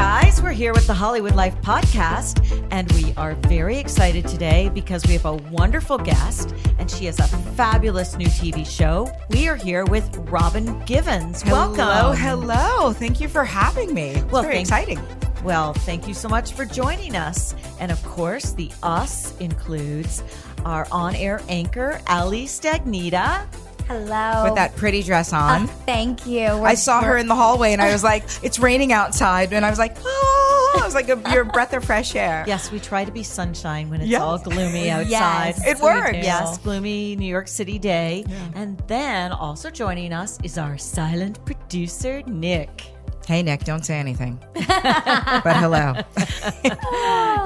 Guys, we're here with the Hollywood Life podcast, and we are very excited today because we have a wonderful guest, and she has a fabulous new TV show. We are here with Robin Givens. Hello, Welcome. hello. Hello. Thank you for having me. It's Well, very thank- exciting. Well, thank you so much for joining us. And of course, the us includes our on air anchor, Ali Stagnita. Hello. With that pretty dress on. Uh, thank you. I saw her in the hallway and I was like, it's raining outside. And I was like, oh, I was like, a, your breath of fresh air. Yes, we try to be sunshine when it's Yes. all gloomy outside. Yes, It we works. Yes, gloomy New York City day. And then also joining us is our silent producer, Nick. Hey, Nick, don't say anything. but hello.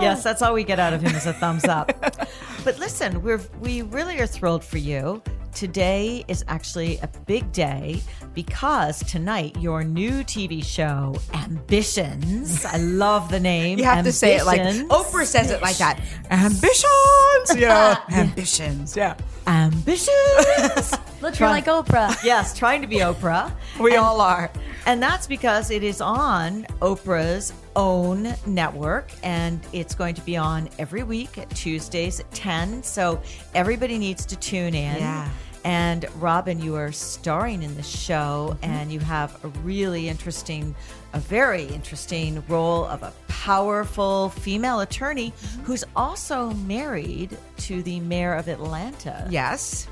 Yes, that's all we get out of him is a thumbs up. but listen, we're we really are thrilled for you. Today is actually a big day because tonight your new TV show, Ambitions. I love the name. You have to say it like Oprah says it like that. Ambitions. Yeah. Ambitions. Yeah. Ambitions. Look, you're like Oprah. yes, trying to be Oprah. We all are. And that's because it is on Oprah's own network and it's going to be on every week at Tuesdays at 10. So everybody needs to tune in. Yeah. And Robin, you are starring in the show mm-hmm. and you have a really interesting, a very interesting role of a powerful female attorney mm-hmm. who's also married to the mayor of Atlanta. Yes.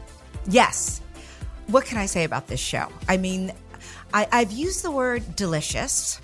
Yes. What can I say about this show? I mean, I, I've used the word delicious.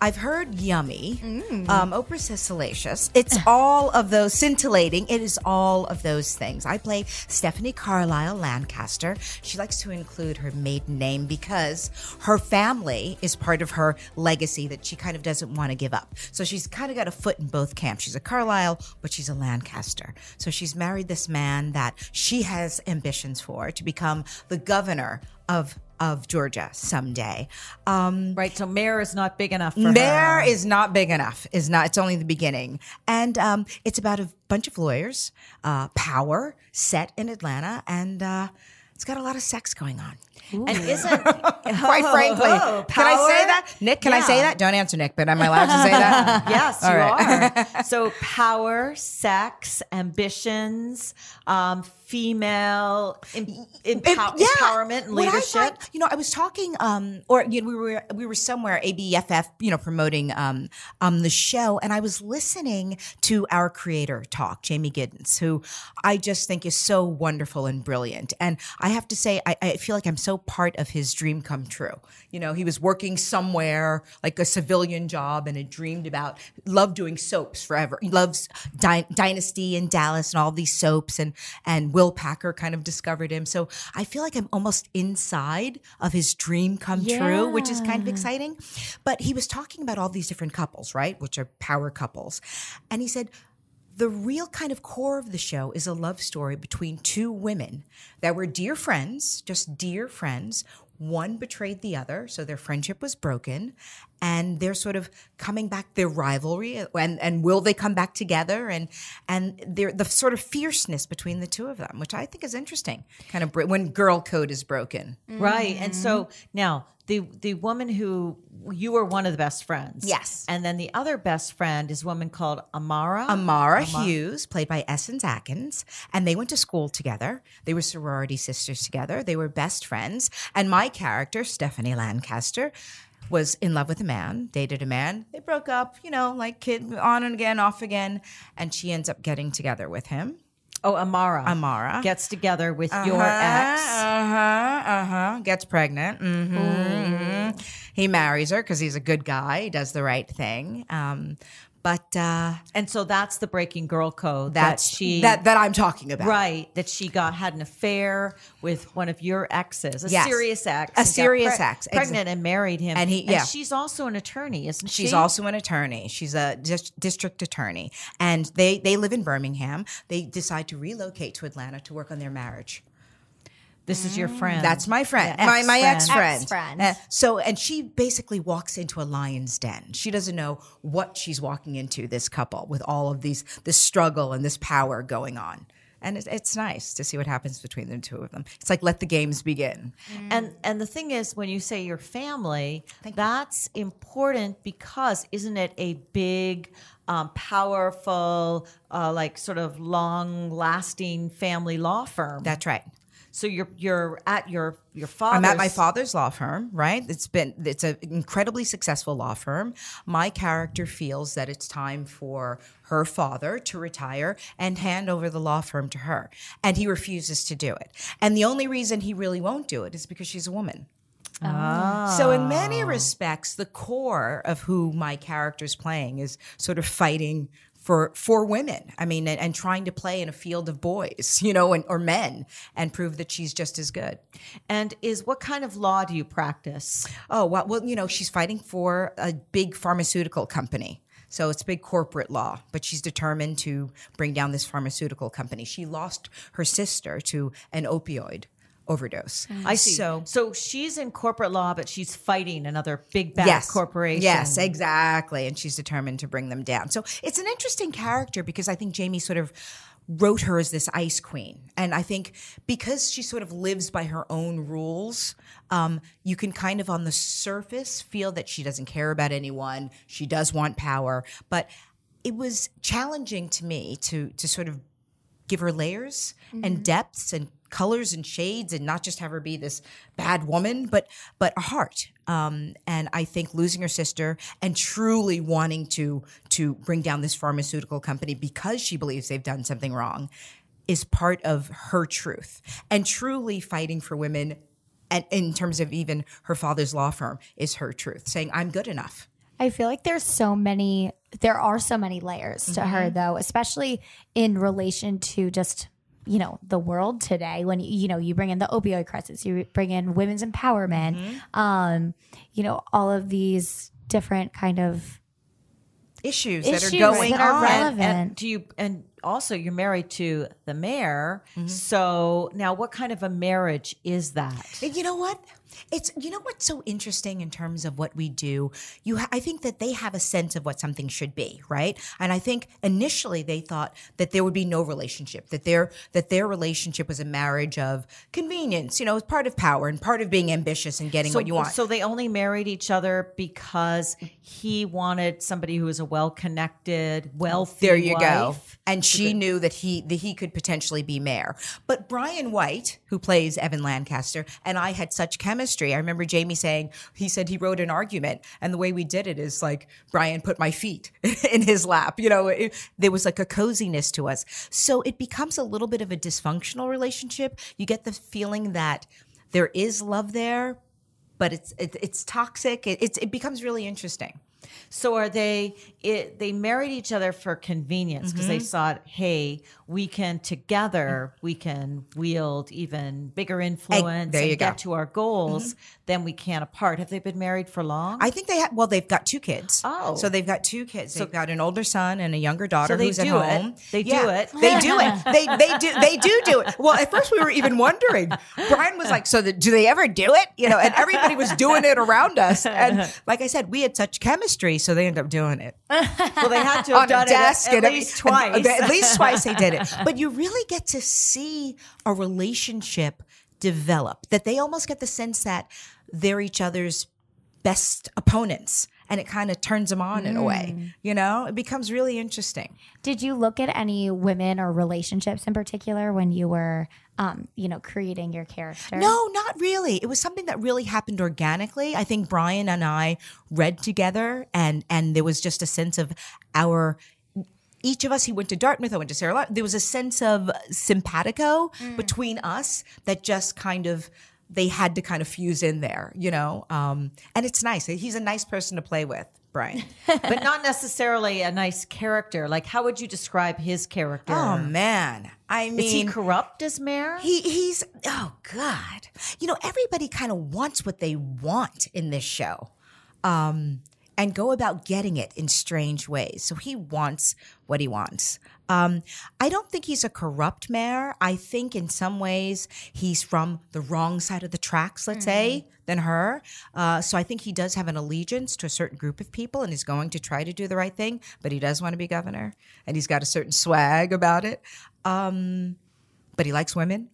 I've heard yummy. Um, Oprah says salacious. It's all of those scintillating. It is all of those things. I play Stephanie Carlisle Lancaster. She likes to include her maiden name because her family is part of her legacy that she kind of doesn't want to give up. So she's kind of got a foot in both camps. She's a Carlisle, but she's a Lancaster. So she's married this man that she has ambitions for to become the governor of of Georgia someday. Um, Right. So mayor is not big enough for there her. is not big enough. Is not. It's only the beginning, and um, it's about a bunch of lawyers, uh, power set in Atlanta, and uh, it's got a lot of sex going on. And isn't Quite frankly, oh, can I say that, Nick? Can I say that? Don't answer, Nick. But am I allowed to say that? Yes, All you right. are. So power, sex, ambitions, um, female em- It- yeah. empowerment, and What leadership. find- you know, I was talking, um, or you know, we were we were somewhere ABFF, you know, promoting um, um, the show, and I was listening to our creator talk, Jamey Giddens, who I just think is so wonderful and brilliant. And I have to say, I, I feel like I'm so part of his dream come true. You know, he was working somewhere like a civilian job and had dreamed about, loved doing soaps forever. He loves Dy- Dynasty and Dallas and all these soaps, and and Will Packer kind of discovered him. So I feel like I'm almost inside of his dream come true, which is kind of exciting. But he was talking about all these different couples, right? Which are power couples. And he said, the real kind of core of the show is a love story between two women that were dear friends, just dear friends. One betrayed the other, so their friendship was broken, and they're sort of coming back. Their rivalry, and and will they come back together? And and the sort of fierceness between the two of them, which I think is interesting. Kind of when girl code is broken. Mm-hmm. Right. And so now the the woman who you were one of the best friends. Yes. And then the other best friend is a woman called Amara. Amara Hughes, played by Essence Atkins, and they went to school together. They were sorority sisters together. They were best friends. And my character, Stephanie Lancaster, was in love with a man, dated a man. They broke up, you know, like kid on and again, off again, and she ends up getting together with him. oh, Amara. Amara. gets together with your ex. Uh huh. Uh huh. Gets pregnant. Mm hmm. He marries her because he's a good guy. He does the right thing. Um, but uh, And so that's the breaking girl code that she that that I'm talking about. right that she got had an affair with one of your exes, a Yes. serious ex, A and serious ex, pregnant and married him, And he- yeah. she's also an attorney, isn't she? She's also an attorney. She's a dis- district attorney, and they they live in Birmingham. They decide to relocate to Atlanta to work on their marriage. This is your friend. That's my friend, Yeah, my my ex ex-friend. friend. Ex-friend. so, and she basically walks into a lion's den. She doesn't know what she's walking into. This couple with all of these this struggle and this power going on, and it's, it's nice to see what happens between the two of them. It's like let the games begin. And and the thing is, when you say your family, that's important because isn't it a big, um, powerful, uh, like sort of long-lasting family law firm? That's right. So you're you're at your your father's. I'm at my father's law firm, right? It's been it's an incredibly successful law firm. My character feels that it's time for her father to retire and hand over the law firm to her, and he refuses to do it. And the only reason he really won't do it is because she's a woman. Ah. So, in many respects, the core of who my character's playing is sort of fighting for for women. I mean, and, and trying to play in a field of boys, you know, and, or men, and prove that she's just as good. And is what kind of law do you practice? Oh, well, well, you know, she's fighting for a big pharmaceutical company. So it's big corporate law, but she's determined to bring down this pharmaceutical company. She lost her sister to an opioid overdose. I see. So So, she's in corporate law, but she's fighting another big bad yes, corporation. Yes, exactly. And she's determined to bring them down. So it's an interesting character because I think Jamey sort of wrote her as this ice queen. And I think because she sort of lives by her own rules, um, you can kind of on the surface feel that she doesn't care about anyone. She does want power. But it was challenging to me to to sort of give her layers and depths and colors and shades and not just have her be this bad woman but but a heart. Um, and i think losing her sister and truly wanting to to bring down this pharmaceutical company because she believes they've done something wrong is part of her truth. And truly fighting for women and in terms of even her father's law firm is her truth saying i'm good enough I feel like there's so many, there are so many layers to her, though, especially in relation to just, you know, the world today. When, you know, you bring in the opioid crisis, you bring in women's empowerment, um, you know, all of these different kind of issues, that are going that are on relevant. And do you and also you're married to the mayor. Mm-hmm. So now what kind of a marriage is that? You know what? It's you know what's so interesting in terms of what we do. You, ha- I think that they have a sense of what something should be, right? And I think initially they thought that there would be no relationship, that their that their relationship was a marriage of convenience. You know, it's part of power and part of being ambitious and getting So, what you want. so they only married each other because he wanted somebody who was a well-connected, wealthy. There you go. And she knew that he that he could potentially be mayor. But Brian White, who plays Evan Lancaster, and I had such chemistry. I remember Jamey saying he said he wrote an argument, and the way we did it is like Brian put my feet in his lap. You know, it, there was like a coziness to us. So it becomes a little bit of a dysfunctional relationship. You get the feeling that there is love there, but it's it, it's toxic. It, it's it becomes really interesting. So are they? It, they married each other for convenience because they mm-hmm. thought, hey, we can together we can wield even bigger influence and go. get to our goals mm-hmm. than we can apart. Have they been married for long? I think they have. Well, they've got two kids. Oh. so they've got two kids. they've got an older son and a younger daughter So they who's do at it. home. They do it. They do it. They they do they do do it. Well, at first we were even wondering. Brian was like, "So the, do they ever do it?" You know, and everybody was doing it around us. And like I said, we had such chemistry, so they ended up doing it well, they had to have done it at, at least twice. At least twice they did it. But you really get to see a relationship develop. That they almost get the sense that they're each other's best opponents, and it kind of turns them on in a way. Mm. You know, it becomes really interesting. Did you look at any women or relationships in particular when you were, um, you know, creating your character? No, not really. It was something that really happened organically. I think Brian and I read together, and and there was just a sense of our. Each of us, he went to Dartmouth, I went to Sarah. Lawrence. There was a sense of simpatico between us that just kind of they had to kind of fuse in there, you know. Um, and it's nice. He's a nice person to play with. Brian. but not necessarily a nice character. Like, how would you describe his character? Oh man, I mean, Is he corrupt as mayor? He he's oh god. You know, everybody kind of wants what they want in this show. Um and go about getting it in strange ways. So he wants what he wants. Um, I don't think he's a corrupt mayor. I think in some ways he's from the wrong side of the tracks, let's say, than her. Uh, so I think he does have an allegiance to a certain group of people and he's going to try to do the right thing, but he does want to be governor and he's got a certain swag about it. Um, but he likes women,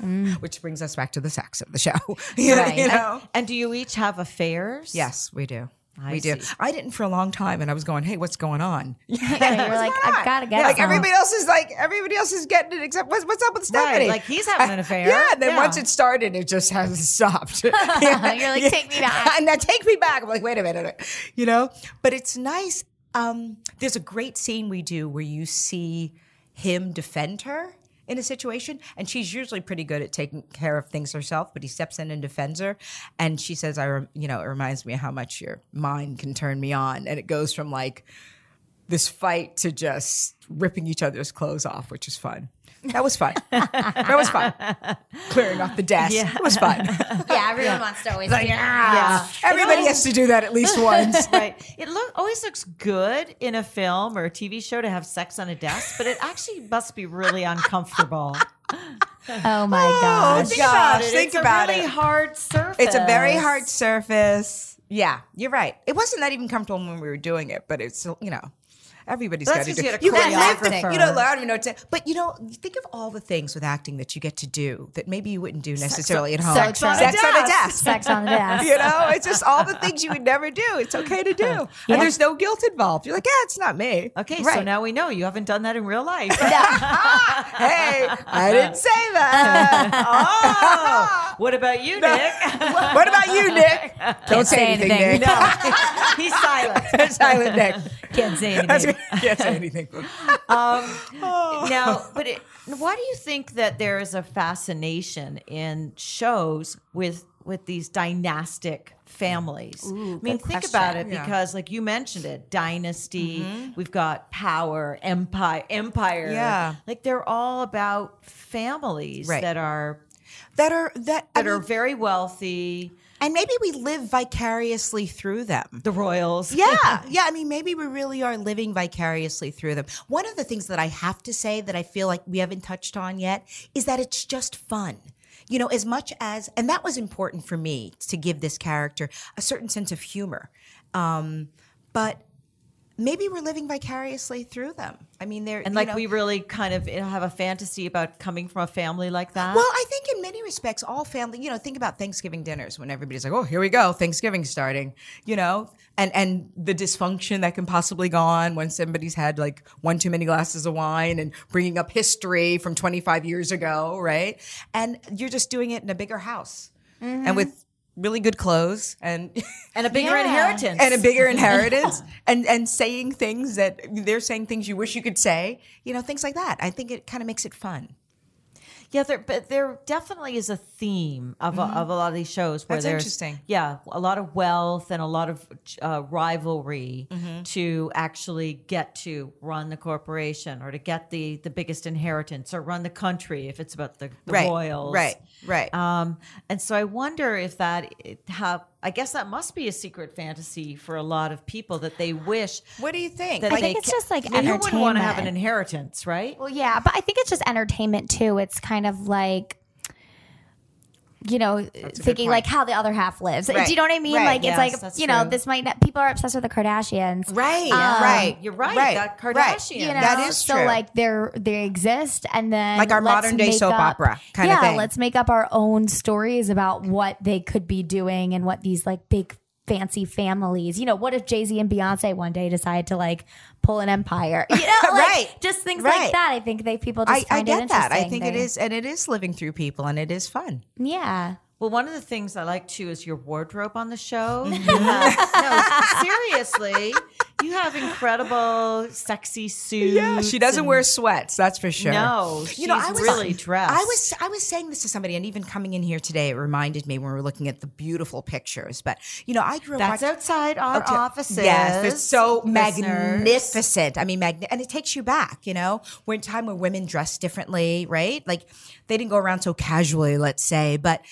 which brings us back to the sex of the show. you, Right. you And- know? And, do you each have affairs? Yes, we do. I we do. I didn't for a long time, and I was going, "Hey, what's going on?" Yeah, You're like, I gotta get like some. everybody else is like everybody else is getting it except what's what's up with Right, Stephanie? like he's having an affair. Yeah, and then Yeah. once it started, it just hasn't stopped. You're like, take me back. and now take me back. I'm like, wait a minute, you know. But it's nice. Um, there's a great scene we do where you see him defend her in a situation, and she's usually pretty good at taking care of things herself. But he steps in and defends her, and she says, "I, you know, it reminds me how much your mind can turn me on." And it goes from like this fight to just ripping each other's clothes off, which is fun. That was fun. that was fun. Clearing off the desk. Yeah. It was fun. yeah, everyone wants to always Like, be ah, everybody has to do that at least once. right. It look, always looks good in a film or a TV show to have sex on a desk, but it actually must be really uncomfortable. Oh my gosh. think about it. It's Think a about really it. hard surface. It's a very hard surface. Yeah, you're right. It wasn't that even comfortable when we were doing it, but it's you know. Everybody's That's got to 'cause do. you You can live the, you know. I don't even know what to. But you know, think of all the things with acting that you get to do that maybe you wouldn't do necessarily at home. sex on a Sex on a desk. desk. Sex on the desk. You know, it's just all the things you would never do. It's okay to do, and there's no guilt involved. You're like, yeah, it's not me. Okay, so now we know you haven't done that in real life. hey, I didn't say that. oh, what about you, Nick? what about you, Nick? Don't say say anything, anything. Nick. He's silent. Silent Nick. Can't say anything. Can't say anything. Um, now, but it, why do you think that there is a fascination in shows with with these dynastic families? I mean, think about it because, like you mentioned it, dynasty. Mm-hmm. We've got power, empire, empire. Yeah. like they're all about families Right. that are That are that, I that are mean, very wealthy. And maybe we live vicariously through them. The royals. Yeah, yeah. I mean, maybe we really are living vicariously through them. One of the things that I have to say that I feel like we haven't touched on yet is that it's just fun. You know, as much as, and that was important for me to give this character a certain sense of humor. Um, but maybe we're living vicariously through them. I mean, they're And like know- we really kind of have a fantasy about coming from a family like that. Well, I think in many respects, all family, you know, think about Thanksgiving dinners when everybody's like, "Oh, here we go, Thanksgiving starting," you know, and and the dysfunction that can possibly go on when somebody's had like one too many glasses of wine and bringing up history from 25 years ago, right? And you're just doing it in a bigger house and mm-hmm. with really good clothes and and a bigger Yeah. inheritance. and a bigger inheritance and and saying things that they're saying things you wish you could say, you know, things like that. I think it kind of makes it fun. Yeah, there, but there definitely is a theme of, a, of a lot of these shows where That's there's interesting. Yeah, a lot of wealth and a lot of uh, rivalry Mm-hmm. to actually get to run the corporation or to get the the biggest inheritance or run the country if it's about the, the Right, royals. right, right. Um, and so I wonder if that have. I guess that must be a secret fantasy for a lot of people that they wish What do you think? that I think it's ca- just like I mean, who wouldn't want to have an inheritance, right? Well, yeah, but I think it's just entertainment too. It's kind of like, you know, thinking like how the other half lives. Right. Do you know what I mean? Right. Like Yes, it's like that's you know, true. this might not. People are obsessed with the Kardashians, Right, Um, right. You're right. Right, That right. Kardashian. You know, That is so true. like they're they exist, and then Like our modern day soap up- opera kinda yeah, thing. let's make up our own stories about what they could be doing and what these like big fancy families. You know, what if Jay Z and Beyonce one day decide to like pull an empire? You know, like, Right. Just things Right. like that. I think they people I, just I find it get that. I think it They- is, and it is living through people, and it is fun. Yeah. Well, one of the things I like too is your wardrobe on the show. Mm-hmm. You have- no, seriously, You have incredible, sexy suits. Yeah, she doesn't wear sweats. That's for sure. No, she's really dressed. I was I was saying this to somebody, and even coming in here today, it reminded me when we were looking at the beautiful pictures. But you know, I grew up. That's watching- outside our Okay. offices. Yes, they're so listeners. magnificent. I mean, magni- and it takes you back. You know, we're in time where women dress differently, right? Like they didn't go around so casually, let's say. But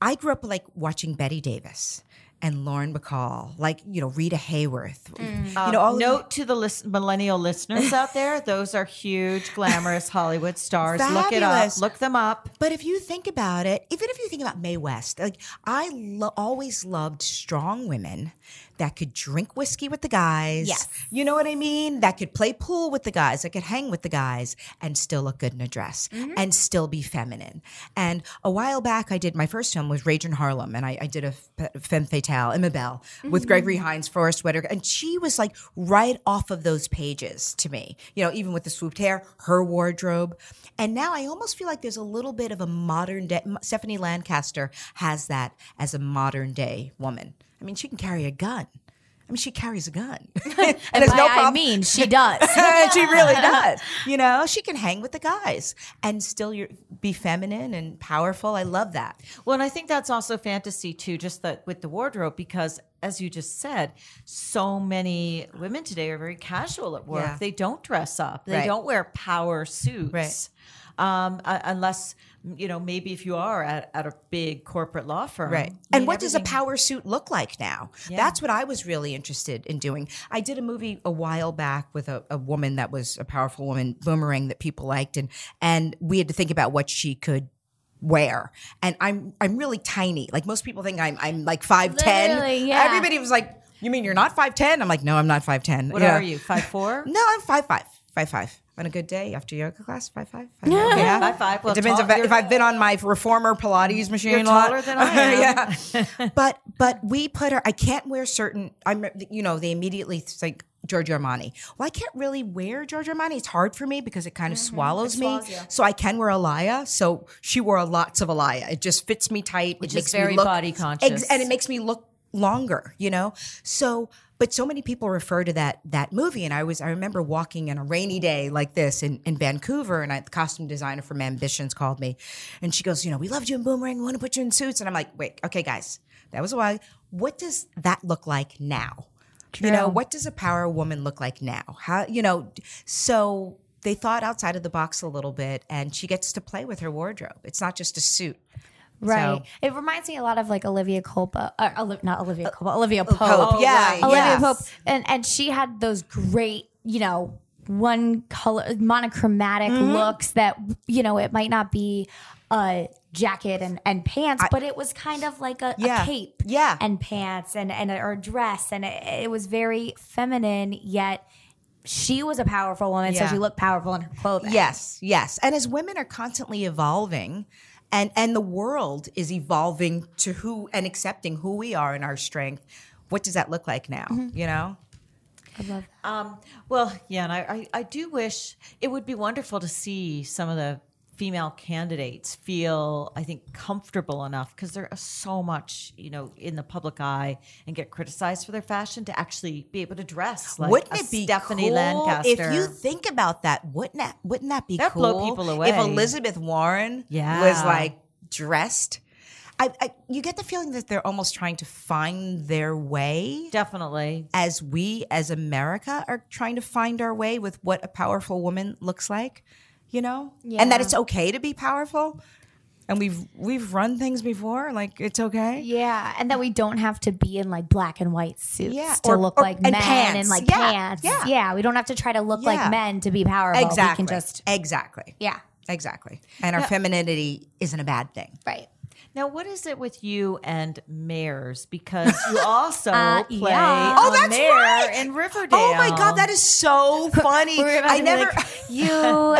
I grew up like watching Bette Davis and Lauren Bacall, like you know Rita Hayworth. Mm. Um, you know, all of- Note to the lis- millennial listeners out there: those are huge, glamorous Hollywood stars. Look it up. Look them up. But if you think about it, even if you think about Mae West, like I lo- always loved strong women that could drink whiskey with the guys. Yes. You know what I mean? That could play pool with the guys, that could hang with the guys and still look good in a dress mm-hmm. and still be feminine. And a while back, I did my first film was Rage in Harlem, and I, I did a f- femme fatale, Imabelle, with mm-hmm. Gregory Hines, Forest Whitaker, and she was like right off of those pages to me. You know, even with the swooped hair, her wardrobe. And now I almost feel like there's a little bit of a modern day. Stephanie Lancaster has that as a modern day woman. I mean, she can carry a gun. I mean, she carries a gun. and And there's by no I mean, she does. she really does. You know, she can hang with the guys and still be feminine and powerful. I love that. Well, and I think that's also fantasy too, just that with the wardrobe, because as you just said, so many women today are very casual at work. Yeah. They don't dress up. They Right. don't wear power suits. Right. Um, uh, unless you know, maybe if you are at, at a big corporate law firm, Right. And what does a power suit look like now? That's what I was really interested in doing. I did a movie a while back with a, a woman that was a powerful woman, Boomerang, that people liked, and and we had to think about what she could wear. And I'm I'm really tiny. Like most people think I'm I'm like five ten. Yeah. Everybody was like, "You mean you're not five ten? I'm like, "No, I'm not five ten. What are you? Five four? No, I'm five five. Five five. On a good day after yoga class, five five. five five. Yeah, Five five. Well, it depends tall- if, I, if I've been on my reformer Pilates machine. You're a lot. taller than I am. yeah, but but we put her. I can't wear certain. I'm you know they immediately think Giorgio Armani. Well, I can't really wear Giorgio Armani. It's hard for me because it kind of mm-hmm. swallows me. swallows you. So I can wear Alaïa. So she wore lots of Alaïa. It just fits me tight. Which it is makes very me look, body conscious. and it makes me look longer. You know. So but so many people refer to that that movie and i was i remember walking on a rainy day like this in, in vancouver and I, the costume designer from ambitions called me and she goes you know we loved you in boomerang we want to put you in suits and i'm like wait okay guys that was a while what does that look like now? You know what does a power woman look like now? How you know so they thought outside of the box a little bit and she gets to play with her wardrobe. It's not just a suit Right. So- It reminds me a lot of like Olivia Culpa, or Oli- not Olivia Culpa, Olivia Pope. Pope, yeah, right. Olivia yes. Pope, and and she had those great, you know, one color monochromatic Mm-hmm. looks that you know it might not be a jacket and, and pants, but it was kind of like a, Yeah. a cape, Yeah. and pants and and or a dress, and it, it was very feminine yet. She was a powerful woman, Yeah. so she looked powerful in her clothing. Yes, yes. And as women are constantly evolving and and the world is evolving to who and accepting who we are and our strength, what does that look like now? You know? I love that. Um, well, yeah, and I, I, I do wish it would be wonderful to see some of the female candidates feel, I think, comfortable enough because they're so much, you know, in the public eye and get criticized for their fashion to actually be able to dress like wouldn't it be Stephanie cool Lancaster. if you think about that? Wouldn't that wouldn't that be That'd cool? blow people away. If Elizabeth Warren Yeah. was like dressed. I, I you get the feeling that they're almost trying to find their way Definitely. as we as America are trying to find our way with what a powerful woman looks like, you know? And that it's okay to be powerful. And we've we've run things before, like it's okay. Yeah, and that we don't have to be in like black and white suits Yeah, to or- look or- like and men pants. and like Yeah, pants. yeah. Yeah. we don't have to try to look Yeah. like men to be powerful. Exactly. We can just exactly. yeah, Exactly. And our femininity isn't a bad thing. right. Now, what is it with you and mayors? Because you also Uh, play yeah. Oh, that's mayor right. in Riverdale. Oh my god, that is so funny. I never like, you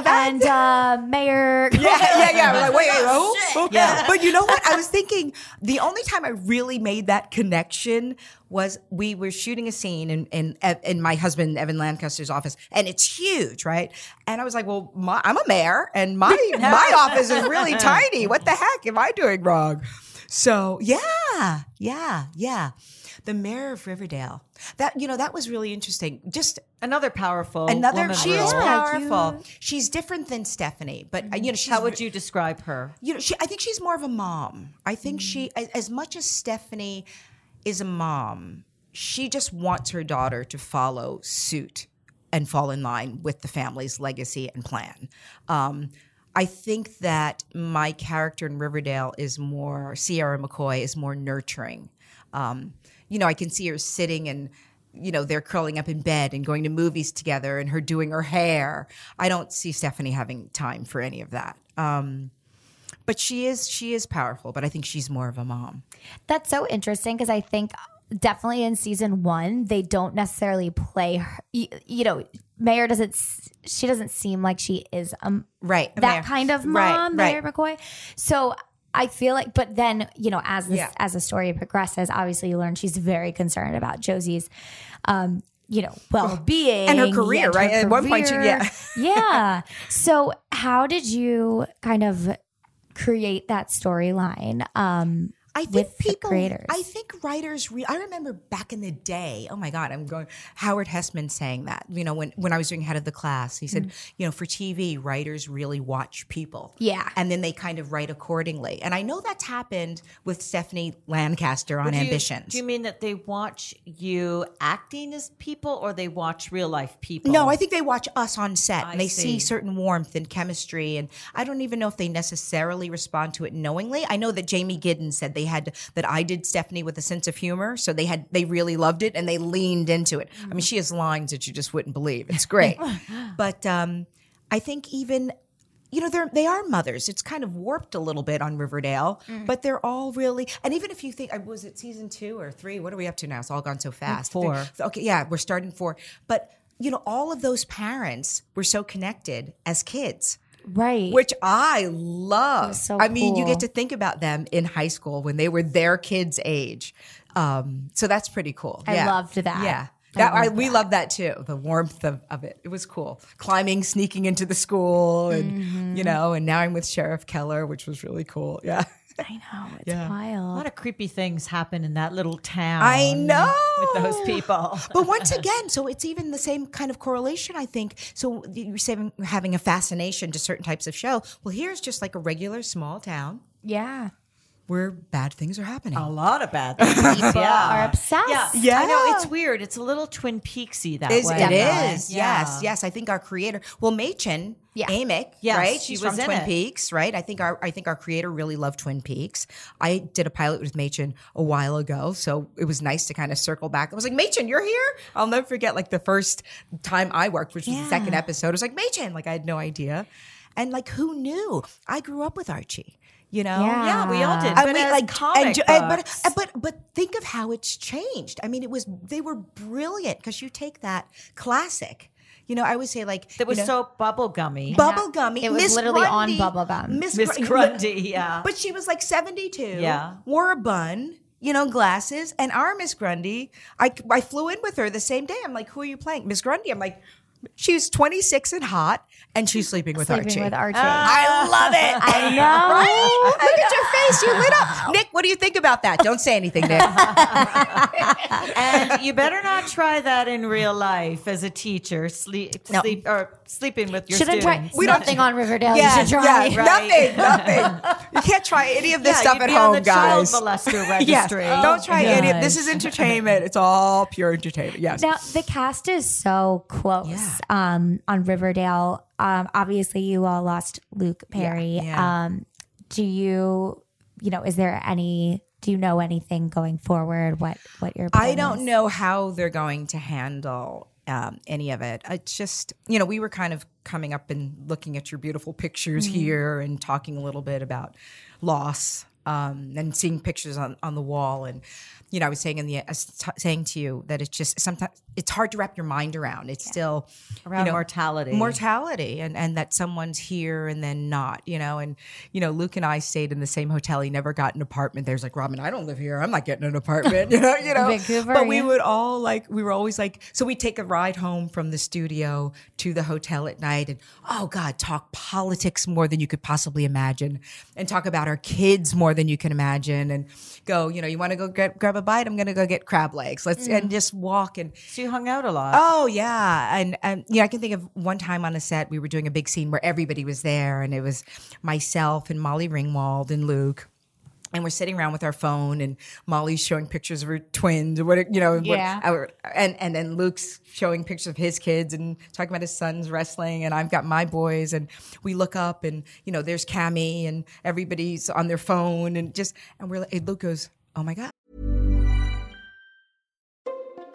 and uh, Mayor. yeah, yeah, yeah. We're like, wait, wait, who? Who? Yeah. But you know what? I was thinking the only time I really made that connection was we were shooting a scene in in, in my husband Evan Lancaster's office, and it's huge, right? And I was like, well, my, I'm a mayor, and my my office is really tiny. What the heck am I doing wrong? So yeah, yeah, yeah. the mayor of Riverdale. That you know that was really interesting. Just Another powerful. another. woman She is role. powerful. She's different than Stephanie, but uh, you know she's How would you describe her? you know, she, I think she's more of a mom. I think she, as, as much as Stephanie is a mom, she just wants her daughter to follow suit and fall in line with the family's legacy and plan. Um, I think that my character in Riverdale is more, Sierra McCoy is more nurturing. Um, you know, I can see her sitting and you know they're curling up in bed and going to movies together and her doing her hair i don't see stephanie having time for any of that um, but she is she is powerful but i think she's more of a mom That's so interesting because I think definitely in season one they don't necessarily play her. You, you know, Mayor doesn't. She doesn't seem like she is um right that Mayor. kind of mom, right. Mayor McCoy. So I feel like, but then you know, as this Yeah. as the story progresses, obviously you learn she's very concerned about Josie's, um, you know, well being And her career, right? At one point she- yeah. yeah. So how did you kind of create that storyline? Um, I think with the people, creators. I think writers. Re- I remember back in the day. Oh my God, I'm going. Howard Hesseman saying that. You know, when when I was doing head of the class, he said, mm-hmm. you know, for TV, writers really watch people. Yeah. and then they kind of write accordingly. And I know that's happened with Stephanie Lancaster on Do you- Ambitions. Do you mean that they watch you acting as people or they watch real life people? No, I think they watch us on set I and they see. see. certain warmth and chemistry. And I don't even know if they necessarily respond to it knowingly. I know that Jamey Giddens said they had that I did Stephanie with a sense of humor. So they had they really loved it and they leaned into it. I mean, she has lines that you just wouldn't believe. It's great. but um, I think even you know, they're they are mothers. It's kind of warped a little bit on Riverdale, Mm. but they're all really. And even if you think, I was it season two or three? What are we up to now? It's all gone so fast. four. Okay, yeah, we're starting four. But you know, all of those parents were so connected as kids, right. which I love. so I mean, you get to think about them in high school when they were their kids' age. Um, so that's pretty cool. I yeah. loved that. Yeah. That, I we love that too. The warmth of, of it. It was cool. Climbing, sneaking into the school, and Mm-hmm. you know. And now I'm with Sheriff Keller, which was really cool. Yeah, I know it's Yeah. A lot of creepy things happen in that little town. I know With those people. but once again, so it's even the same kind of correlation, I think. So you're saying having a fascination to certain types of show. Well, here's just like a regular small town yeah. Where bad things are happening. A lot of bad things. People are obsessed. Yeah. Yeah. I know. It's weird. It's a little Twin Peaksy that Is, way. it Yeah. is, yes, yes. I think our creator, well, Mädchen, Yeah. Amick, Yes, right? she She's was from in Twin it. Peaks, right? I think our I think our creator really loved Twin Peaks. I did a pilot with Mädchen a while ago, so it was nice to kind of circle back. I was like, Mädchen, you're here. I'll never forget like the first time I worked, which was the second episode. I was like, Mädchen, like I had no idea, and like who knew? I grew up with Archie. You know, Yeah. Yeah, we all did. I But mean, as like, comic and, ju- and- books- but but but think of how it's changed. I mean, it was they were brilliant because you take that classic. You know, I would say like that was you know, so bubblegummy. Bubblegummy. It was Miss literally on Grundy- bubblegum. Miss, Miss Gr- Grundy, yeah. But she was like seventy two. Yeah. wore a bun. You know, glasses. And our Miss Grundy, I, I flew in with her the same day. I'm like, who are you playing? Miss Grundy. I'm like, she's 26 and hot, and she's sleeping with Sleeping Archie. with Archie. I love it. I know. Right? Look at your face. You lit up. Nick, what do you think about that? Don't say anything, Nick. and you better not try that in real life as a teacher. Sleep, No. sleep or sleeping with your Shouldn't try students. We don't- nothing on Riverdale. yeah, you should try. yeah, Right. nothing, nothing. You can't try any of this Yeah, stuff you'd at be home, on the guys. Child molester Yes, registry. don't oh, try any of this. Is entertainment. It's all pure entertainment. Yes. Now the cast is so close Yeah. um, on Riverdale. Um, obviously, you all lost Luke Perry. yeah. Um, do you, you know, is there any? Do you know anything going forward? What what your I don't is? know how they're going to handle um, any of it. It's just, you know, we were kind of coming up and looking at your beautiful pictures here and talking a little bit about loss um, and seeing pictures on, on the wall. And, you know, I was saying in the, uh, t- saying to you that it's just sometimes it's hard to wrap your mind around. It's still Around you know, mortality. mortality and, and that someone's here and then not, you know, and, you know, Luke and I stayed in the same hotel. He never got an apartment. There's like, Robin, I don't live here. I'm not getting an apartment, you know, you know, Vancouver, but we yeah. would all like, we were always like, so we take a ride home from the studio to the hotel at night and, oh God, talk politics more than you could possibly imagine and talk about our kids more than than you can imagine and go, you know, you want to go get, grab a bite? I'm going to go get crab legs. Let's, and mm. just walk and, So you hung out a lot. Oh yeah, and and yeah, I can think of one time on a set we were doing a big scene where everybody was there, and it was myself and Molly Ringwald and Luke. And we're sitting around with our phone, and Molly's showing pictures of her twins, or what you know, Yeah. our- and and then Luke's showing pictures of his kids and talking about his sons wrestling, and I've got my boys, and we look up, and you know, there's Cammy, and everybody's on their phone, and just, and we're like, and Luke goes, "Oh my god."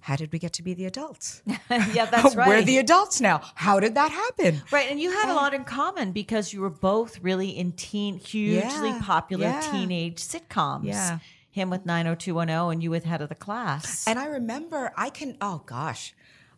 How did we get to be the adults? yeah, that's right. We're the adults now. How did that happen? Right, and you had a oh. lot in common because you were both really in teen, hugely Yeah, popular yeah. teenage sitcoms. Yeah. Him with 90210 and you with Head of the Class. And I remember, I can, oh gosh,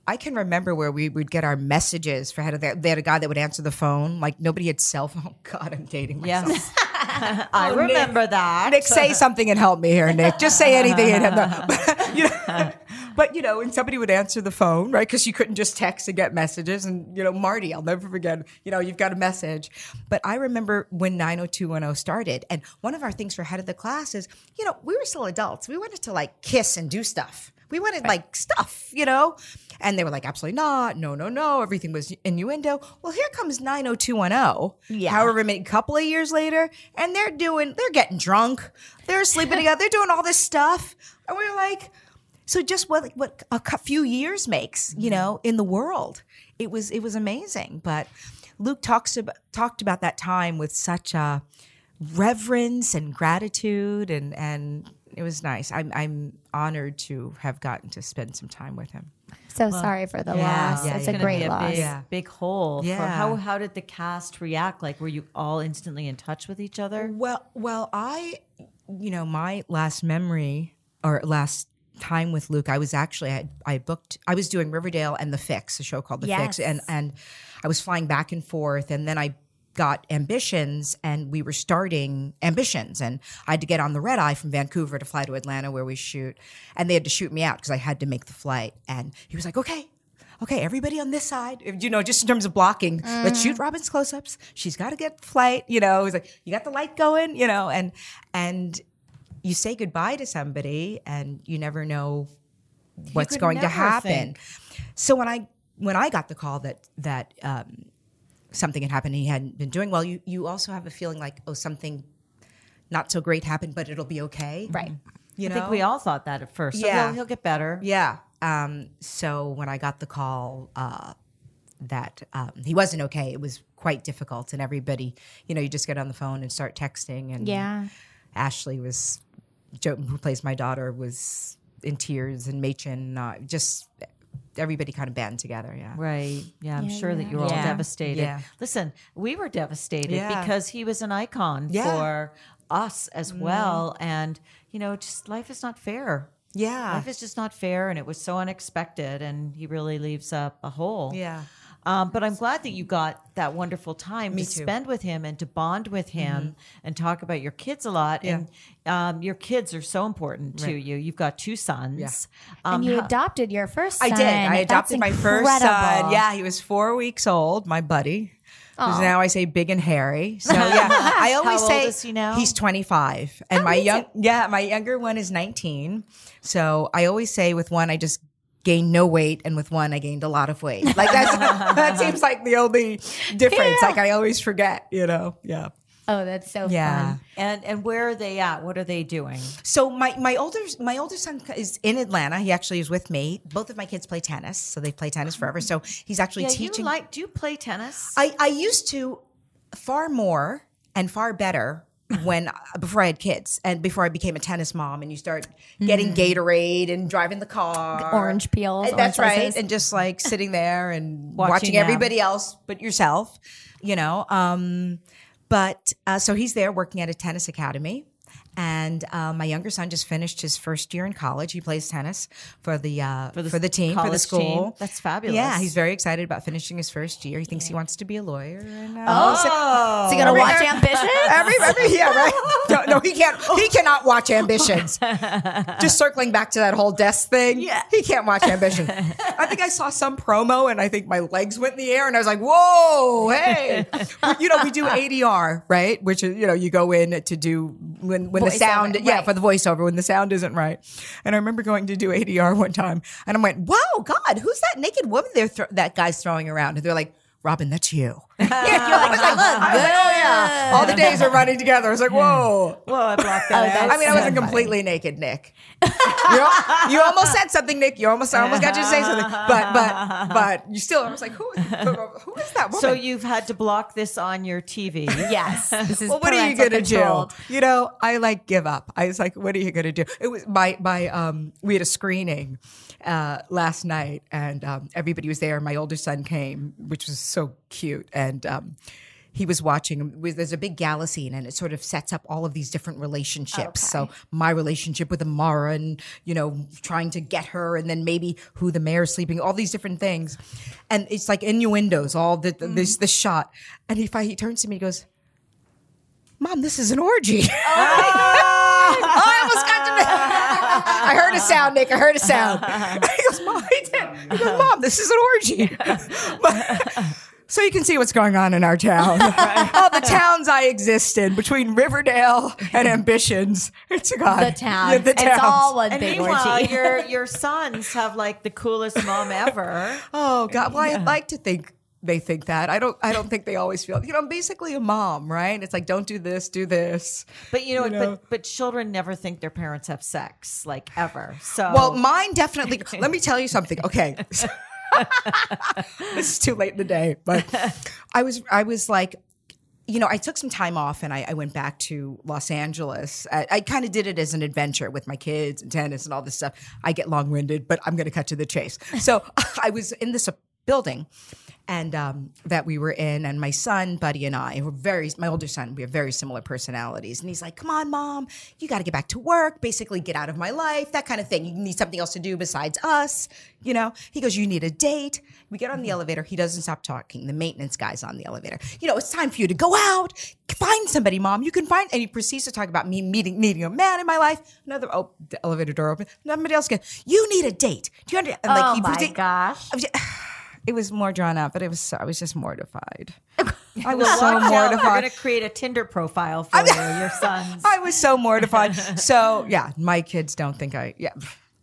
I can remember where we would get our messages for head of the, they had a guy that would answer the phone. Like nobody had cell phone. Oh God, I'm dating myself. yes. I Oh, Nick. remember that. Nick, say something and help me here, Nick. Just say anything and help me. You know, but, you know, and somebody would answer the phone, right? Because you couldn't just text and get messages. And, you know, Marty, I'll never forget, you know, you've got a message. But I remember when 90210 started. And one of our things for head of the class is, you know, we were still adults. We wanted to like kiss and do stuff. We wanted like stuff, you know? And they were like, absolutely not. No, no, no. Everything was innuendo. Well, here comes 90210. Yeah. However many couple of years later, and they're doing, they're getting drunk. They're sleeping together. They're doing all this stuff. And we are like, so just what what a few years makes, you mm-hmm. know, in the world. It was it was amazing. But Luke talks about talked about that time with such a reverence and gratitude and and it was nice. I'm I'm honored to have gotten to spend some time with him. So sorry for the yeah, loss. yeah, it's yeah. a great be a loss. Big, Yeah. big hole. For Yeah. how how did the cast react? Like, were you all instantly in touch with each other? Well, well, I, you know, my last memory or last time with Luke, I was actually I, I booked. I was doing Riverdale and The Fix, a show called The Fix, and and I was flying back and forth, and then I got ambitions and we were starting ambitions and i had to get on the red eye from vancouver to fly to atlanta where we shoot and they had to shoot me out because i had to make the flight and he was like okay okay, everybody on this side, you know, just in terms of blocking, let's shoot mm. Robin's close-ups. She's got to get flight, you know. He's like, you got the light going, you know, and and you say goodbye to somebody, and you never know what's going to happen. think. So when I when I got the call that that um, something had happened, and he hadn't been doing well. You you also have a feeling like, oh, something not so great happened, but it'll be okay, Right. You I know, think we all thought that at first. So Yeah. he'll, he'll get better. yeah. Um, so when I got the call uh, that um, he wasn't okay, it was quite difficult. And everybody, you know, you just get on the phone and start texting. And Yeah. Ashleigh was, Jo, who plays my daughter, was in tears, and Mädchen, uh, just everybody kind of band together. Yeah. Right. Yeah, I'm Yeah, sure that you were all devastated. Yeah. Listen, we were devastated Yeah. because he was an icon Yeah. Mm-hmm. for us as well. And, you know, just life is not fair. Yeah. Life is just not fair. And it was so unexpected. And he really leaves a, a hole. Yeah. Um, but I'm glad that you got that wonderful time Me to too. Mm-hmm. spend with him and to bond with him and talk about your kids a lot. Yeah. And um, your kids are so important to you. You've got two sons. Um, and you how- adopted your first son. I did. I adopted my That's first son. Yeah, he was four weeks old, my buddy. Who's now I say big and hairy. So yeah, I always How old say is he now? he's 25, and my young yeah, my younger one is 19. So I always say with one I just gained no weight, and with one I gained a lot of weight. Like that's that seems like the only difference. Like I always forget, you know. Yeah. Oh, that's so Yeah. fun. and and where are they at? What are they doing? So my my older my older son is in Atlanta. He actually is with me. Both of my kids play tennis, so they play tennis forever. So he's actually Yeah, teaching. you like? Do you play tennis? I, I used to far more and far better when before I had kids and before I became a tennis mom and you start getting Gatorade and driving the car. orange peels, That's orange right. slices. And just like sitting there and Watching watching, everybody else but yourself, you know. Um but uh, so he's there working at a tennis academy. And uh, my younger son just finished his first year in college. He plays tennis for the uh, for the the, team for the school. team. That's fabulous. Yeah, he's very excited about finishing his first year. He thinks he wants to be a lawyer. And, uh, Oh, Is he gonna watch Ambition? Every, every, yeah, right. No, no, he can't. He cannot watch Ambitions. Just circling back to that whole desk thing. Yeah, he can't watch Ambition. I think I saw some promo, and I think my legs went in the air, and I was like, "Whoa, hey!" you know, we do ADR, right? Which is, you know, you go in to do when when the Voiceover, sound, yeah, for the voiceover when the sound isn't right. And I remember going to do ADR one time, and I went, "Wow, God, who's that naked woman there? Thro- that guy's throwing around?" And they're like. Robin, that's you. yeah, I was like, I was like, oh yeah. All the days are running together. I was like, whoa. Whoa, I blocked that out. I mean, I wasn't completely naked, Nick. you, al- you almost said something, Nick. You almost, I almost got you to say something, but, but, but you still. I was like, who, who is that woman? So you've had to block this on your TV. Yes. This is well, what are you gonna do? You know, I like give up. I was like, what are you gonna do? It was my my um. We had a screening uh, last night, and um, everybody was there. My older son came, which was so cute, and um, he was watching. There's a big gala scene, and it sort of sets up all of these different relationships. So my relationship with Amara, and you know, trying to get her, and then maybe who the mayor's sleeping, all these different things, and it's like innuendos. All the this this shot, and he he turns to me, he goes. Mom, this is an orgy. I almost got to. I heard a sound, Nick. I heard a sound. He goes, Mom, he did. He goes, Mom, this is an orgy. But- so you can see what's going on in our town. All the towns I exist in, between Riverdale and Ambitions. It's a god. The town. Yeah, the It's towns. all one And big meanwhile, orgy. your your sons have like the coolest mom ever. Oh God! Well, I'd like to think they think that. I don't. I don't think they always feel. You know, I'm basically a mom, right? It's like, don't do this, do this. But you know, You know? but but children never think their parents have sex, like ever. So Well, mine definitely. let me tell you something. Okay. this is too late in the day, but I was I was like, you know, I took some time off and I, I went back to Los Angeles. I, I kind of did it as an adventure with my kids and tennis and all this stuff. I get long winded, but I'm going to cut to the chase. So I was in this building and um, that we were in, and my son, Buddy, and I were very, my older son, we have very similar personalities. And he's like, Come on, mom, you got to get back to work, basically get out of my life, that kind of thing. You need something else to do besides us. You know, he goes, You need a date. We get on the elevator. He doesn't stop talking. The maintenance guy's on the elevator. You know, it's time for you to go out, find somebody, mom. You can find, and he proceeds to talk about me meeting, needing a man in my life. Another, oh, the elevator door open. Somebody else goes, You need a date. Do you understand? Like, Oh he my proceed- gosh. I was just- it was more drawn out, but it was so, I was just mortified. I was so mortified. We're going to create a Tinder profile for you, your sons. I was so mortified. So yeah, my kids don't think I yeah.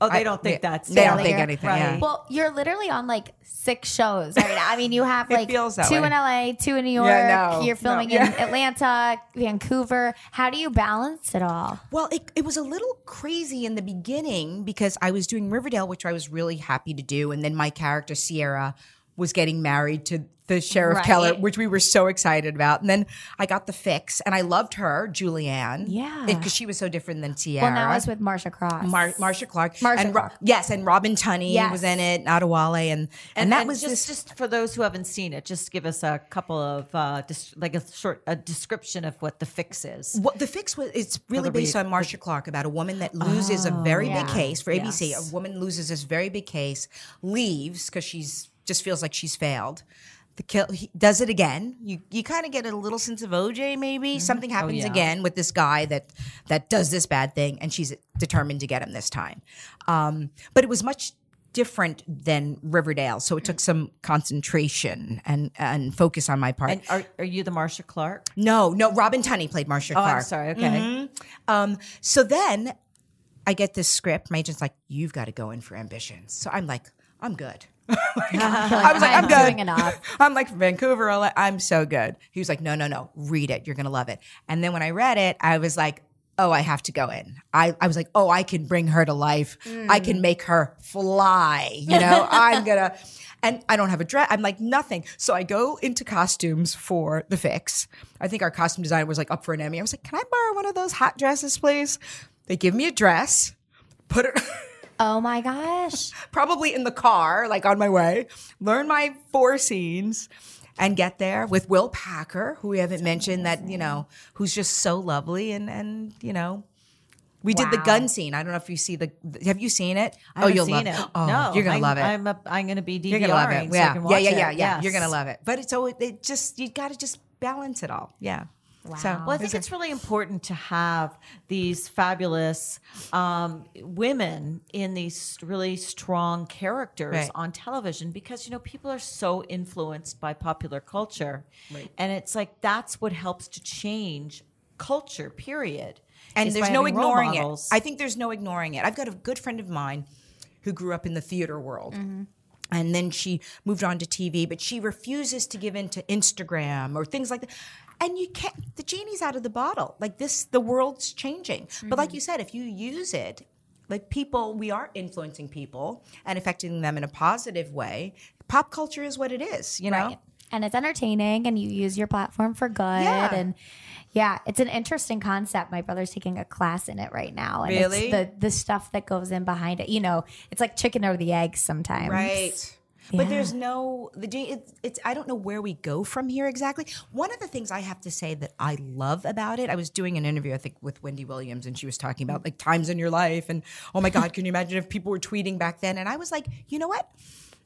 Oh, they don't think yeah, that's they don't think anything. Yeah. Right. Well, you're literally on like six shows right now. I mean, you have like two way. in LA, two in New York. Yeah, no, you're no, filming yeah. in Atlanta, Vancouver. How do you balance it all? Well, it, it was a little crazy in the beginning because I was doing Riverdale, which I was really happy to do, and then my character Sierra was getting married to the sheriff Right. Keller, which we were so excited about. And then I got the fix, and I loved her, Julianne, Yeah. because she was so different than Sierra. Well, now was with Marcia Cross. Mar- Marcia Clark, Marcia and Ro- Clark. yes, and Robin Tunney Yes. was in it, Adewale, and and, that was just, just for those who haven't seen it. Just give us a couple of uh, dis- like a short a description of what the fix is. What the fix was? It's really based read- on Marcia Clark about a woman that loses a very big case for ABC. Yes. A woman loses this very big case, leaves because she's just feels like she's failed. The kill he does it again. You you kind of get a little sense of OJ. Maybe something happens yeah. again with this guy that that does this bad thing, and she's determined to get him this time. Um, but it was much different than Riverdale, so it took some concentration and and focus on my part. And are, are you the Marcia Clark? no, no, Robin Tunney played Marcia Oh, Clark. I'm sorry. Okay. Um, so then I get this script. My agent's like, "You've got to go in for ambitions." So I'm like, "I'm good." I was like, "I'm, I'm good." doing enough. I'm like Vancouver. LA, I'm so good. He was like, "No, no, no. Read it. You're gonna love it." And then when I read it, I was like. Oh, I have to go in. I, I was like, oh, I can bring her to life. I can mm. make her fly. You know, I'm gonna, and I don't have a dress. I'm like nothing. So I go into costumes for the fix. I think our costume designer was like up for an Emmy. I was like, can I borrow one of those hot dresses, please? They give me a dress, put it. Oh my gosh. probably in the car, like on my way, learn my four scenes. and get there with Will Packer, who we haven't mentioned that, you know, who's just so lovely and and you know, we did the gun scene. I don't know if you see the have you seen it? I oh, haven't you'll seen love it. Oh, no, you're going I'm- to love it. I'm a, I'm going to be DVRing. you're to love it. So Yeah. yeah, yeah, yeah, yeah. You're going to love it. But it's so it, it just you got to just balance it all. Yeah. So, Well, I think it's really important to have these fabulous um, women in these really strong characters Right. on television because you know people are so influenced by popular culture, and it's like that's what helps to change culture. Period. and there's no ignoring it. I think there's no ignoring it. I've got a good friend of mine who grew up in the theater world. Mm-hmm. And then she moved on to TV, but she refuses to give in to Instagram or things like that. And you can't, the genie's out of the bottle. Like this, the world's changing. But Mm-hmm. like you said, if you use it, like people, we are influencing people and affecting them in a positive way. Pop culture is what it is, you know? Right. And it's entertaining and you use your platform for good. Yeah. And yeah, it's an interesting concept. My brother's taking a class in it right now. And Really? it's the the stuff that goes in behind it. You know, it's like chicken or the egg sometimes. Right. But Yeah. there's no the it's, it's I don't know where we go from here exactly. One of the things I have to say that I love about it, I was doing an interview I think with Wendy Williams and she was talking about like times in your life and oh my god, can you imagine if people were tweeting back then? And I was like, you know what?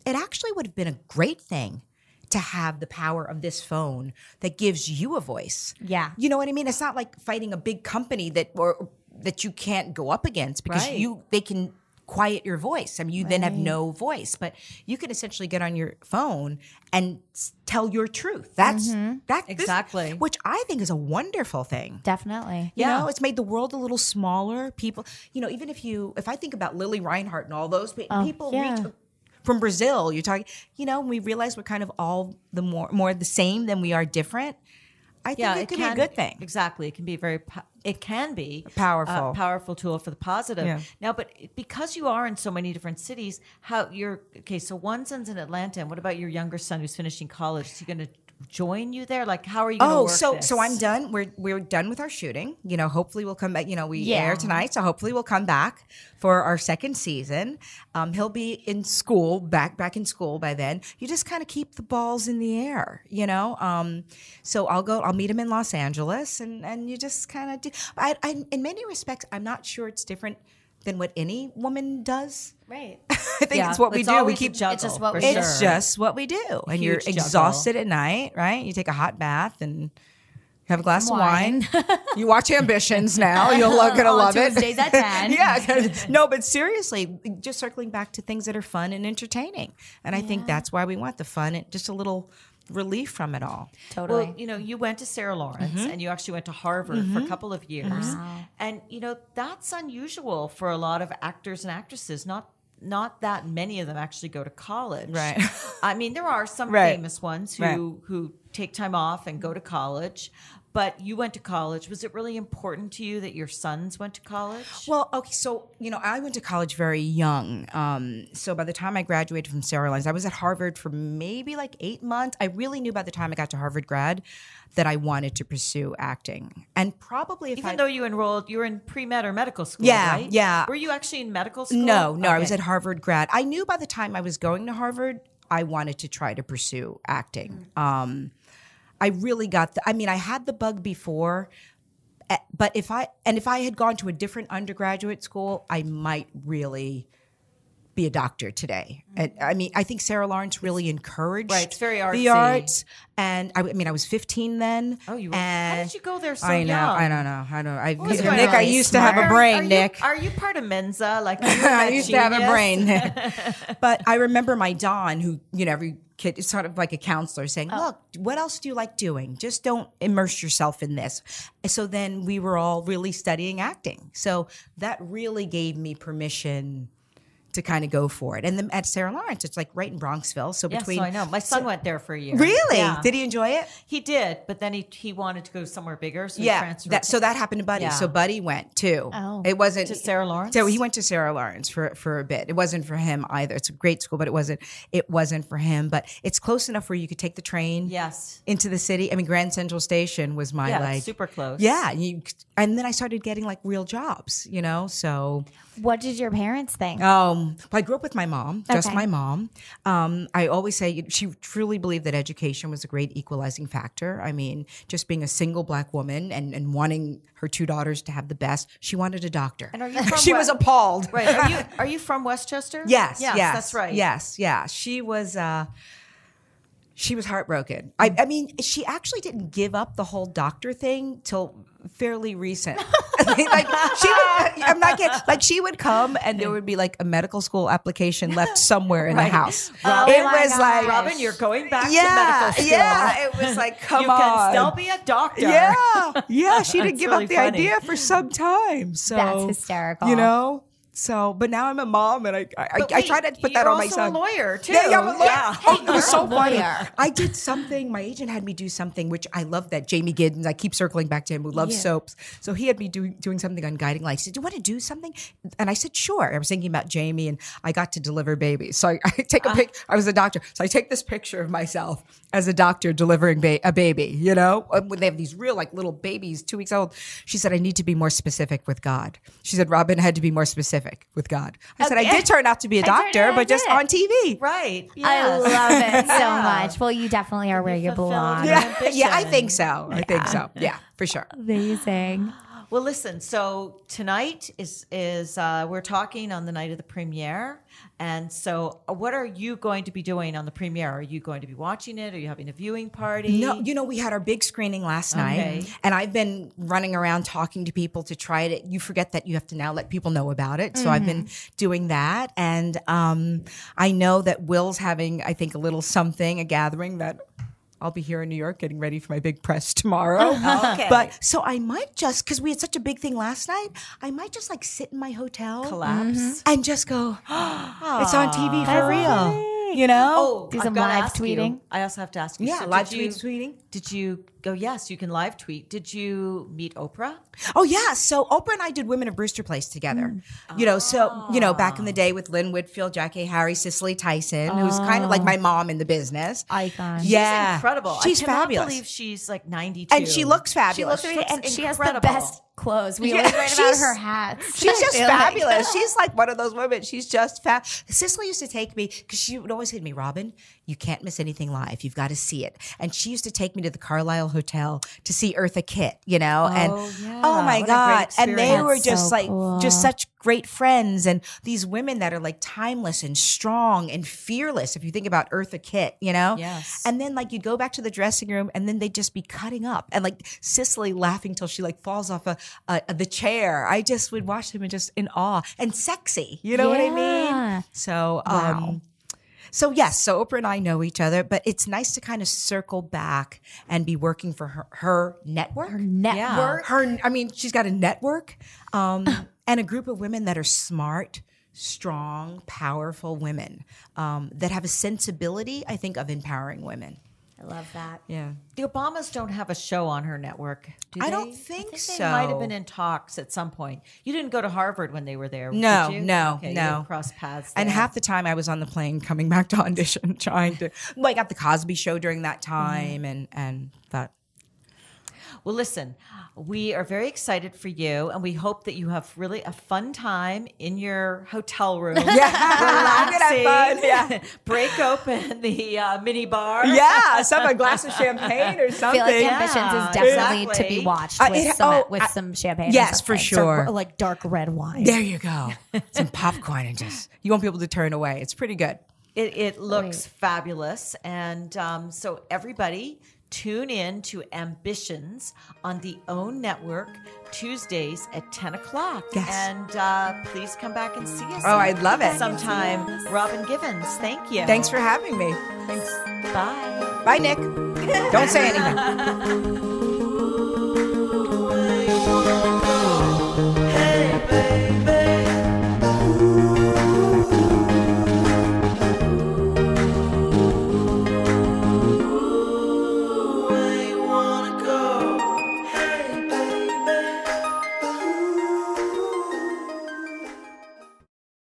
It actually would have been a great thing to have the power of this phone that gives you a voice. Yeah. You know what I mean? It's not like fighting a big company that or that you can't go up against because Right. you they can quiet your voice. I mean, you then have no voice, but you can essentially get on your phone and tell your truth. That's mm-hmm. that this- Exactly. which I think is a wonderful thing. Definitely. You Yeah. know, it's made the world a little smaller. People, you know, even if you, if I think about Lili Reinhart and all those pe- oh, people yeah. reach from Brazil, you're talking, you know, we realize we're kind of all the more more the same than we are different. I think it could be a good thing. Exactly, it can be very. Po- it can be Powerful. a powerful tool for the positive. Yeah. Now, but because you are in so many different cities, how you're okay? So one son's in Atlanta, and what about your younger son who's finishing college? Is he going to join you there? Like, how are you? Oh, so this? so I'm done. We're we're done with our shooting. You know, hopefully we'll come back. You know, we Yeah. air tonight, so hopefully we'll come back for our second season. Um, he'll be in school, back back in school by then. You just kind of keep the balls in the air, you know. Um, so I'll go. I'll meet him in Los Angeles, and and you just kind of do. I, I, in many respects, I'm not sure it's different than what any woman does. Right. I think Yeah, it's what we do. We keep juggle, It's just what we do. it's just what we do. And you're Huge juggle. exhausted at night, right? You take a hot bath and have a glass of wine. wine. you watch Ambitions now. You're gonna On love it. Tuesdays at 10. yeah. No, but seriously, just circling back to things that are fun and entertaining. And I think that's why we want the fun and just a little relief from it all. Totally. Well, you know, you went to Sarah Lawrence Mm-hmm. and you actually went to Harvard for a couple of years. And you know, that's unusual for a lot of actors and actresses. Not not that many of them actually go to college. Right. I mean, there are some Right. famous ones who Right. who take time off and go to college. But you went to college. Was it really important to you that your sons went to college? Well, okay, so you know, I went to college very young. Um, so by the time I graduated from Sarah Lawrence, I was at Harvard for maybe like eight months. I really knew by the time I got to Harvard grad that I wanted to pursue acting, and probably if Even I though you enrolled, you were in pre med or medical school, Yeah, right? yeah. Were you actually in medical school? No, no, I was at Harvard grad. I knew by the time I was going to Harvard, I wanted to try to pursue acting. Um, I really got the, I mean, I had the bug before, eh, but if I, and if I had gone to a different undergraduate school, I might really be a doctor today. And I mean, I think Sarah Lawrence really encouraged Right, it's very the arts. And I, I mean, I was 15 then. Oh, you were- and how did you go there so I know, young? I don't know. I don't know. I, Nick, I on? used to have a brain, are Nick. Are you part of Mensa? Like I used to have a genius? brain. but I remember my Don, who, you know, every kid is sort of like a counselor saying, Oh. look, what else do you like doing? Just don't immerse yourself in this. So then we were all really studying acting. So that really gave me permission to kind of go for it. And then at Sarah Lawrence, it's like right in Bronxville. So Yes, between. so I know. My son went there for a year. Really? Yeah. Did he enjoy it? He did, but then he he wanted to go somewhere bigger, so yeah, transferred. that, so that happened to Buddy. Yeah. So Buddy went too. Oh. it wasn't To Sarah Lawrence? So he went to Sarah Lawrence for for a bit. It wasn't for him either. It's a great school, but it wasn't. It wasn't for him. But it's close enough where you could take the train. yes, Into the city. I mean, Grand Central Station was my yeah, like super close. Yeah, you, and then I started getting like real jobs. You know, so what did your parents think? oh Um, well, I grew up with my mom, just Okay. my mom. Um, I always say she truly believed that education was a great equalizing factor. I mean, just being a single black woman and, and wanting her two daughters to have the best, she wanted a doctor. And are you from she West- was appalled. Right. Are you are you from Westchester? Yes, Yes, yes, that's right. Yes, yeah. She was. Uh, she was heartbroken. I, I mean, she actually didn't give up the whole doctor thing till fairly recent. like she would, I'm not kidding. Like she would come and there would be like a medical school application left somewhere in the house. Oh it was gosh. like Robin, you're going back to medical school. yeah. It was like come you on. can still be a doctor. yeah, yeah. She didn't give really up the funny. idea for some time. So That's hysterical. You know. So, but now I'm a mom, and I I, I, But I try to put you're that on my also son. a lawyer too. Yeah, yeah, I'm a lawyer. Yeah. Oh, it was so You're a funny. lawyer. I did something. My agent had me do something, which I love. That Jamey Giddens. I keep circling back to him, who loves soaps. So he had me doing doing something on guiding lights. He said, "Do you want to do something?" And I said, "Sure." I was thinking about Jamey, and I got to deliver babies. So I, I take a pic. I was a doctor, so I take this picture of myself as a doctor delivering ba- a baby. You know, Uh, when they have these real like little babies, two weeks old. She said, "I need to be more specific with God." She said, "Robin had to be more specific with God." I said, "I did turn out to be a doctor, but just did. on TV." Right. I love it so much. Well, you definitely are where you belong. Yeah, yeah, I think so. I think so. Yeah, for sure. Amazing. Well, listen. So tonight is is uh, we're talking on the night of the premiere, and so uh, what are you going to be doing on the premiere? Are you going to be watching it? Are you having a viewing party? No, you know, we had our big screening last night, and I've been running around talking to people to try it. You forget that you have to now let people know about it. So I've been doing that, and um, I know that Will's having, I think, a little something, a gathering that. I'll be here in New York getting ready for my big press tomorrow. Oh, okay. But so I might just, because we had such a big thing last night, I might just like sit in my hotel collapse. Mm-hmm. and just go, it's on TV for real. You know? Oh, Do I've some gotta live ask you. tweeting? I also have to ask you. Yeah, so live tweet- tweeting. Did you go? Yes, you can live tweet. Did you meet Oprah? Oh yeah, so Oprah and I did Women of Brewster Place together. Mm. You know, so you know, back in the ah. day with Lynn Whitfield, Jackée Harry, Cicely Tyson, who's kind of like my ah. mom in the business. Icon. yeah, She's incredible. She's fabulous. I cannot fabulous. believe she's like ninety two, and she looks fabulous. She looks and she has the best clothes. We Yeah, always write about her hats. She's just feel like. fabulous. She's like one of those women. She's just fab. Cicely used to take me because she would always say to me, "Robin, you can't miss anything live. You've got to see it." And she used to take me to the Carlyle Hotel to see Eartha Kitt. You know, and yeah. oh my What god, and they experience. were just so like cool. just such great friends and these women that are like timeless and strong and fearless. If you think about Eartha Kitt, you know, Yes. And then like you'd go back to the dressing room and then they'd just be cutting up and like Cicely laughing till she like falls off a, a, the chair. I just would watch them and just in awe and sexy. You know what I mean? So um so yes, so Oprah and I know each other, but it's nice to kind of circle back and be working for her, her network. Her network. Her, I mean, she's got a network um, and a group of women that are smart, strong, powerful women um, that have a sensibility, I think, of empowering women. I love that. Yeah. The Obamas don't have a show on her network. Do I they? don't think They so. might have been in talks at some point. You didn't go to Harvard when they were there. No, did you? no, okay, no. cross paths. And half the time I was on the plane coming back to audition, trying to like at the Cosby Show during that Mm-hmm. time, and and that. Well, listen, we are very excited for you, and we hope that you have really a fun time in your hotel room. Yeah, relaxing. fun. Yeah, Break open the uh, mini bar. yeah, some a glass of champagne or something. I something. feel like Yeah, Ambitions is definitely to be watched Uh, with, it- some, oh, with I- some champagne. or yes, for something. Some, sure. like dark red wine. There you go. Some popcorn and just you won't be able to turn away. It's pretty good. It, it looks fabulous. And um, so, everybody, tune in to Ambitions on the OWN Network Tuesdays at 10 o'clock. Yes. And uh, please come back and see us. Oh, I'd love it. Sometime. Robin Givens, thank you. Thanks for having me. Thanks. Bye. Bye, Nick. Don't say anything.